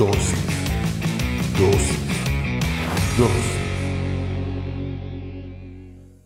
Dosis. Dosis. Dosis.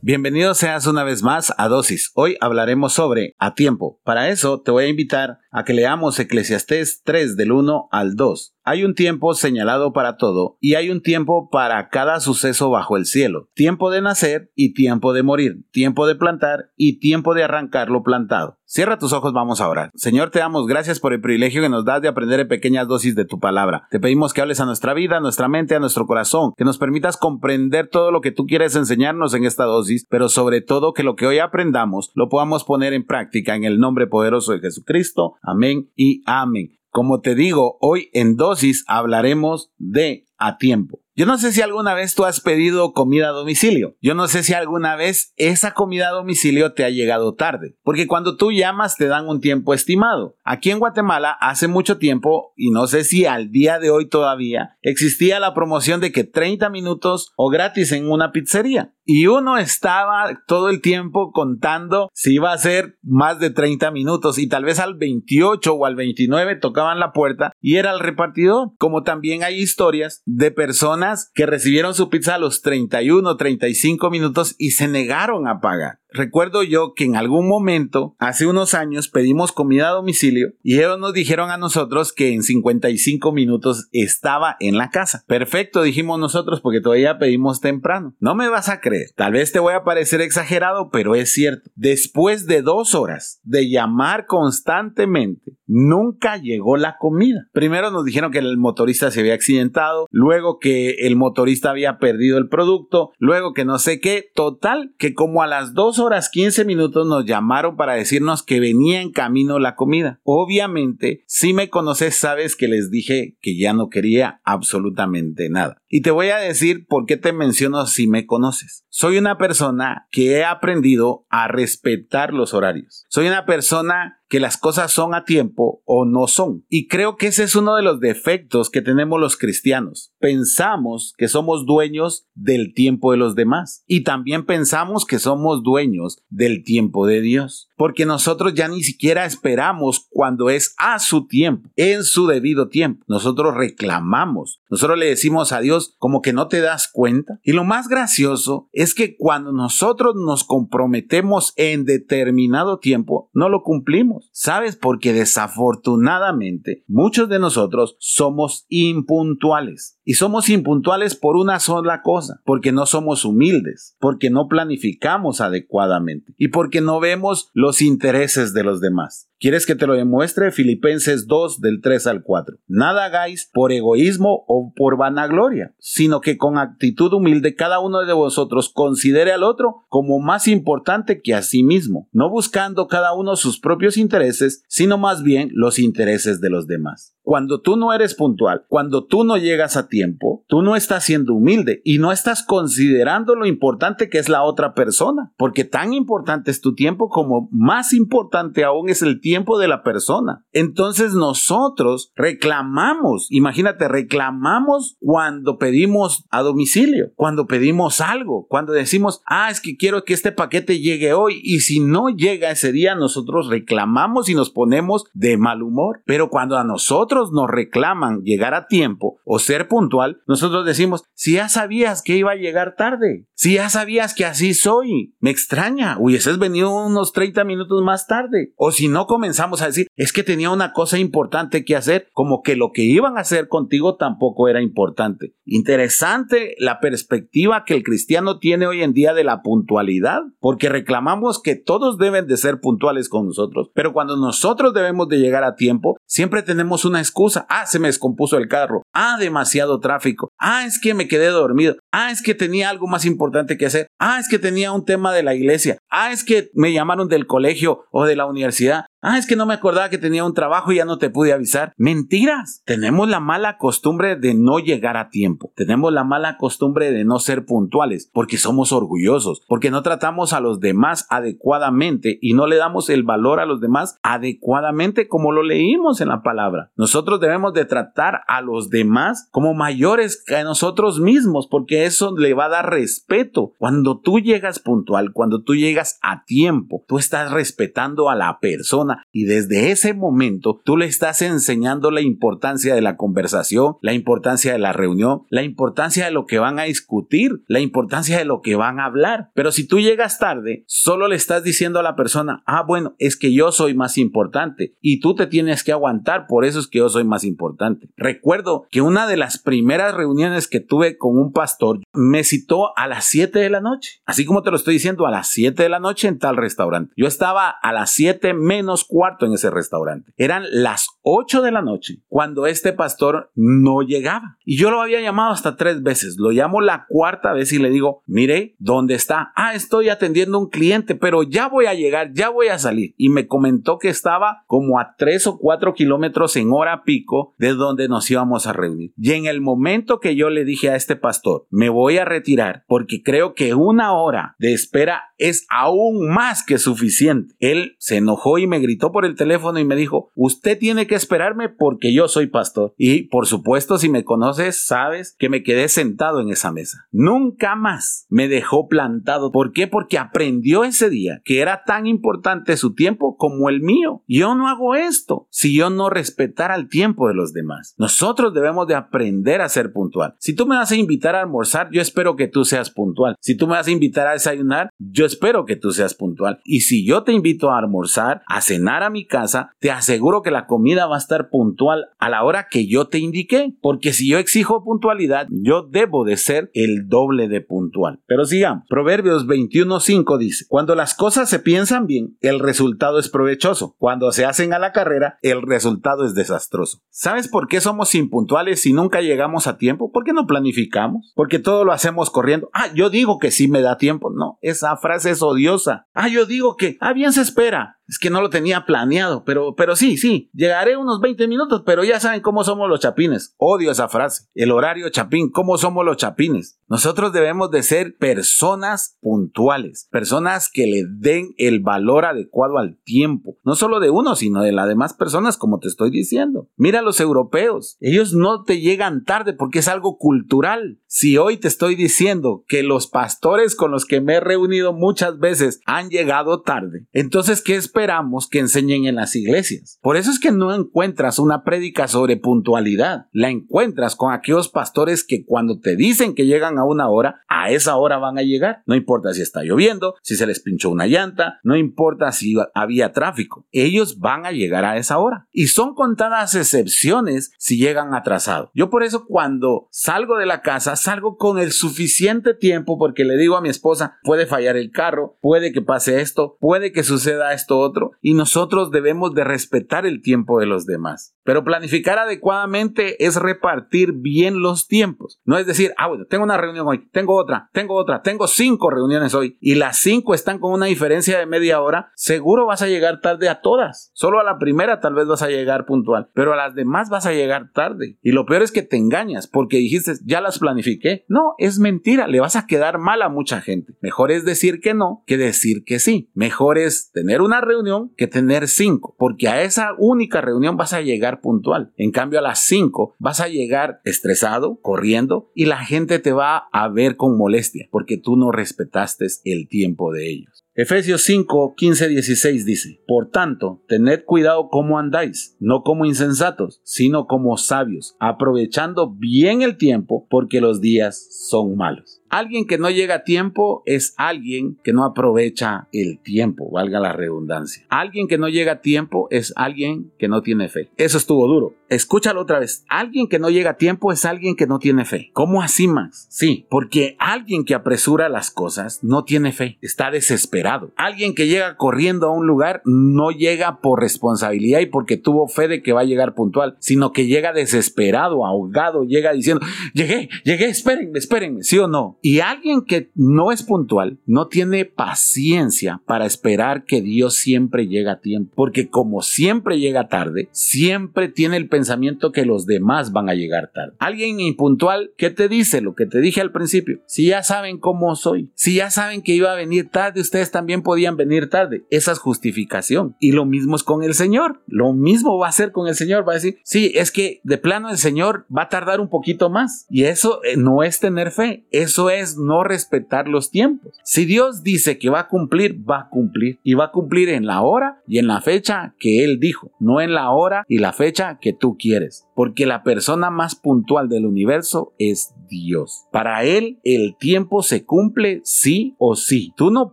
Bienvenido seas una vez más a Dosis. Hoy hablaremos sobre a tiempo. Para eso te voy a invitar a que leamos Eclesiastés 3 del 1 al 2. Hay un tiempo señalado para todo y hay un tiempo para cada suceso bajo el cielo. Tiempo de nacer y tiempo de morir. Tiempo de plantar y tiempo de arrancar lo plantado. Cierra tus ojos, vamos a orar. Señor, te damos gracias por el privilegio que nos das de aprender en pequeñas dosis de tu palabra. Te pedimos que hables a nuestra vida, a nuestra mente, a nuestro corazón, que nos permitas comprender todo lo que tú quieres enseñarnos en esta dosis, pero sobre todo que lo que hoy aprendamos lo podamos poner en práctica en el nombre poderoso de Jesucristo. Amén y amén. Como te digo, hoy en dosis hablaremos de a tiempo. Yo no sé si alguna vez tú has pedido comida a domicilio. Yo no sé si alguna vez esa comida a domicilio te ha llegado tarde. Porque cuando tú llamas te dan un tiempo estimado. Aquí en Guatemala hace mucho tiempo, y no sé si al día de hoy todavía, existía la promoción de que 30 minutos o gratis en una pizzería. Y uno estaba todo el tiempo contando si iba a ser más de 30 minutos y tal vez al 28 o al 29 tocaban la puerta y era el repartidor. Como también hay historias de personas que recibieron su pizza a los 31, 35 minutos y se negaron a pagar. Recuerdo yo que en algún momento, hace unos años, pedimos comida a domicilio y ellos nos dijeron a nosotros que en 55 minutos estaba en la casa. Perfecto, dijimos nosotros porque todavía pedimos temprano. No me vas a creer, tal vez te voy a parecer exagerado, pero es cierto. Después de dos horas de llamar constantemente, nunca llegó la comida. Primero nos dijeron que el motorista se había accidentado, luego que el motorista había perdido el producto, luego que no sé qué, total, que como a las dos horas 15 minutos nos llamaron para decirnos que venía en camino la comida. Obviamente, si me conoces, sabes que les dije que ya no quería absolutamente nada. Y te voy a decir por qué te menciono si me conoces. Soy una persona que he aprendido a respetar los horarios. Soy una persona que las cosas son a tiempo o no son. Y creo que ese es uno de los defectos que tenemos los cristianos. Pensamos que somos dueños del tiempo de los demás y también pensamos que somos dueños del tiempo de Dios. Porque nosotros ya ni siquiera esperamos cuando es a su tiempo, en su debido tiempo. Nosotros reclamamos. Nosotros le decimos a Dios como que no te das cuenta. Y lo más gracioso es que cuando nosotros nos comprometemos en determinado tiempo, no lo cumplimos. ¿Sabes? Porque desafortunadamente muchos de nosotros somos impuntuales. Y somos impuntuales por una sola cosa, porque no somos humildes, porque no planificamos adecuadamente y porque no vemos los intereses de los demás. ¿Quieres que te lo demuestre? Filipenses 2 del 3 al 4. Nada hagáis por egoísmo o por vanagloria, sino que con actitud humilde cada uno de vosotros considere al otro como más importante que a sí mismo, no buscando cada uno sus propios intereses, sino más bien los intereses de los demás. Cuando tú no eres puntual, cuando tú no llegas a tiempo, tú no estás siendo humilde y no estás considerando lo importante que es la otra persona, porque tan importante es tu tiempo como más importante aún es el tiempo de la persona. Entonces nosotros reclamamos, imagínate, reclamamos cuando pedimos a domicilio, cuando pedimos algo, cuando decimos, ah, es que quiero que este paquete llegue hoy y si no llega ese día, nosotros reclamamos y nos ponemos de mal humor. Pero cuando a nosotros nos reclaman llegar a tiempo o ser puntual, nosotros decimos, si ya sabías que iba a llegar tarde, si ya sabías que así soy, me extraña, hubieses venido unos 30 minutos más tarde. O si no comenzamos a decir, es que tenía una cosa importante que hacer, como que lo que iban a hacer contigo tampoco era importante. Interesante la perspectiva que el cristiano tiene hoy en día de la puntualidad, porque reclamamos que todos deben de ser puntuales con nosotros, pero cuando nosotros debemos de llegar a tiempo, siempre tenemos una excusa. Ah, se me descompuso el carro. Ah, demasiado tráfico. Ah, es que me quedé dormido. Ah, es que tenía algo más importante que hacer. Ah, es que tenía un tema de la iglesia. Ah, es que me llamaron del colegio o de la universidad. Ah, es que no me acordaba que tenía un trabajo y ya no te pude avisar. Mentiras. Tenemos la mala costumbre de no llegar a tiempo. Tenemos la mala costumbre de no ser puntuales porque somos orgullosos, porque no tratamos a los demás adecuadamente y no le damos el valor a los demás adecuadamente como lo leímos en la palabra. Nosotros debemos de tratar a los demás como mayores que nosotros mismos porque eso le va a dar respeto. Cuando tú llegas puntual, cuando tú llegas a tiempo, tú estás respetando a la persona y desde ese momento tú le estás enseñando la importancia de la conversación, la importancia de la reunión, la importancia de lo que van a discutir, la importancia de lo que van a hablar. Pero si tú llegas tarde, solo le estás diciendo a la persona, ah, bueno, es que yo soy más importante y tú te tienes que aguantar, por eso es que yo soy más importante. Recuerdo que una de las primeras reuniones que tuve con un pastor me citó a las 7 de la noche, así como te lo estoy diciendo, a las 7 de la noche en tal restaurante. Yo estaba a las 7 menos cuarto en ese restaurante. Eran las 8 de la noche cuando este pastor no llegaba. Y yo lo había llamado hasta tres veces. Lo llamo la cuarta vez y le digo, mire, ¿dónde está? Ah, estoy atendiendo a un cliente, pero ya voy a llegar, ya voy a salir. Y me comentó que estaba como a tres o cuatro kilómetros en hora pico de donde nos íbamos a reunir. Y en el momento que yo le dije a este pastor, me voy a retirar porque creo que una hora de espera es aún más que suficiente. Él se enojó y me gritó por el teléfono y me dijo, usted tiene que esperarme porque yo soy pastor. Y por supuesto, si me conoces, sabes que me quedé sentado en esa mesa. Nunca más me dejó plantado. ¿Por qué? Porque aprendió ese día que era tan importante su tiempo como el mío. Yo no hago esto si yo no respetara el tiempo de los demás. Nosotros debemos de aprender a ser puntual. Si tú me vas a invitar a almorzar, yo espero que tú seas puntual. Si tú me vas a invitar a desayunar, yo espero que tú seas puntual. Y si yo te invito a almorzar, a cenar a mi casa, te aseguro que la comida va a estar puntual a la hora que yo te indiqué. Porque si yo exijo puntualidad, yo debo de ser el doble de puntual. Pero sigamos. Proverbios 21.5 dice, cuando las cosas se piensan bien, el resultado es provechoso. Cuando se hacen a la carrera, el resultado es desastroso. ¿Sabes por qué somos impuntuales si nunca llegamos a tiempo? ¿Por qué no planificamos? Porque todo lo hacemos corriendo. Ah, yo digo que sí me da tiempo. No, esa frase es odiosa. Ah, yo digo que, ah, bien se espera. Es que no lo tenía planeado, pero, pero sí, sí, llegaré unos 20 minutos, pero ya saben cómo somos los chapines. Odio esa frase. El horario chapín, ¿cómo somos los chapines? Nosotros debemos de ser personas puntuales, personas que le den el valor adecuado al tiempo, no solo de uno, sino de las demás personas, como te estoy diciendo. Mira los europeos, ellos no te llegan tarde porque es algo cultural. Si hoy te estoy diciendo que los pastores con los que me he reunido muchas veces han llegado tarde, entonces, ¿qué es esperamos que enseñen en las iglesias. Por eso es que no encuentras una prédica sobre puntualidad. La encuentras con aquellos pastores que cuando te dicen que llegan a una hora, a esa hora van a llegar. No importa si está lloviendo, si se les pinchó una llanta, no importa si había tráfico. Ellos van a llegar a esa hora. Y son contadas excepciones si llegan atrasados. Yo por eso cuando salgo de la casa, salgo con el suficiente tiempo porque le digo a mi esposa, puede fallar el carro, puede que pase esto, puede que suceda esto otro y nosotros debemos de respetar el tiempo de los demás. Pero planificar adecuadamente es repartir bien los tiempos. No es decir, ah, bueno, tengo una reunión hoy, tengo otra, tengo otra, tengo cinco reuniones hoy y las cinco están con una diferencia de media hora, seguro vas a llegar tarde a todas. Solo a la primera tal vez vas a llegar puntual, pero a las demás vas a llegar tarde. Y lo peor es que te engañas porque dijiste, ya las planifiqué. No, es mentira, le vas a quedar mal a mucha gente. Mejor es decir que no que decir que sí. Mejor es tener una reunión que tener cinco, porque a esa única reunión vas a llegar puntual. En cambio, a las cinco vas a llegar estresado, corriendo, y la gente te va a ver con molestia, porque tú no respetaste el tiempo de ellos. Efesios 5, 15, 16 dice, Por tanto, tened cuidado cómo andáis, no como insensatos, sino como sabios, aprovechando bien el tiempo, porque los días son malos. Alguien que no llega a tiempo es alguien que no aprovecha el tiempo, valga la redundancia. Alguien que no llega a tiempo es alguien que no tiene fe. Eso estuvo duro. Escúchalo otra vez. Alguien que no llega a tiempo es alguien que no tiene fe. ¿Cómo así más? Sí, porque alguien que apresura las cosas no tiene fe, está desesperado. Alguien que llega corriendo a un lugar no llega por responsabilidad y porque tuvo fe de que va a llegar puntual, sino que llega desesperado, ahogado, llega diciendo, llegué, llegué, espérenme, espérenme, ¿sí o no? Y alguien que no es puntual no tiene paciencia para esperar que Dios siempre llegue a tiempo, porque como siempre llega tarde, siempre tiene el pensamiento que los demás van a llegar tarde. Alguien impuntual, ¿qué te dice? Lo que te dije al principio. Si ya saben cómo soy, si ya saben que iba a venir tarde, ustedes también podían venir tarde. Esa es justificación. Y lo mismo es con el Señor. Lo mismo va a ser con el Señor. Va a decir, sí, es que de plano el Señor va a tardar un poquito más. Y eso eh, no es tener fe. Eso es no respetar los tiempos. Si Dios dice que va a cumplir, va a cumplir. Y va a cumplir en la hora y en la fecha que Él dijo. No en la hora y la fecha que tú quieres. Porque la persona más puntual del universo es Dios. Para Él el tiempo se cumple sí o sí. Tú no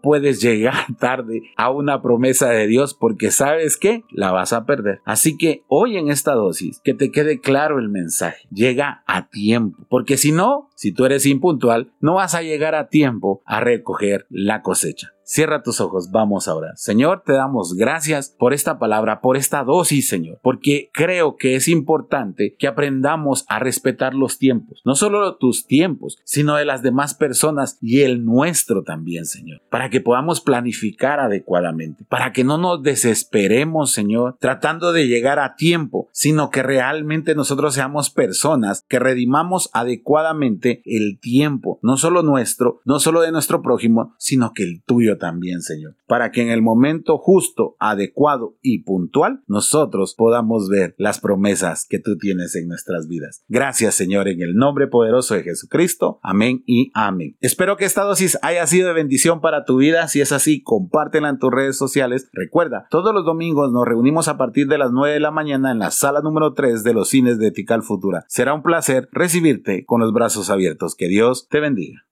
puedes llegar tarde a una promesa de Dios porque sabes que la vas a perder. Así que hoy en esta dosis, que te quede claro el mensaje. Llega a tiempo. Porque si no, si tú eres impuntual, no vas a llegar a tiempo a recoger la cosecha. Cierra tus ojos, vamos ahora. Señor, te damos gracias por esta palabra, por esta dosis, Señor, porque creo que es importante que aprendamos a respetar los tiempos, no solo tus tiempos, sino de las demás personas y el nuestro también, Señor, para que podamos planificar adecuadamente, para que no nos desesperemos, Señor, tratando de llegar a tiempo, sino que realmente nosotros seamos personas que redimamos adecuadamente el tiempo, no solo nuestro, no solo de nuestro prójimo, sino que el tuyo también, Señor, para que en el momento justo, adecuado y puntual nosotros podamos ver las promesas que tú tienes en nuestras vidas. Gracias, Señor, en el nombre poderoso de Jesucristo. Amén y amén. Espero que esta dosis haya sido de bendición para tu vida. Si es así, compártela en tus redes sociales. Recuerda, todos los domingos nos reunimos a partir de las 9 de la mañana en la sala número 3 de los cines de Tical Futura. Será un placer recibirte con los brazos abiertos. Que Dios te bendiga.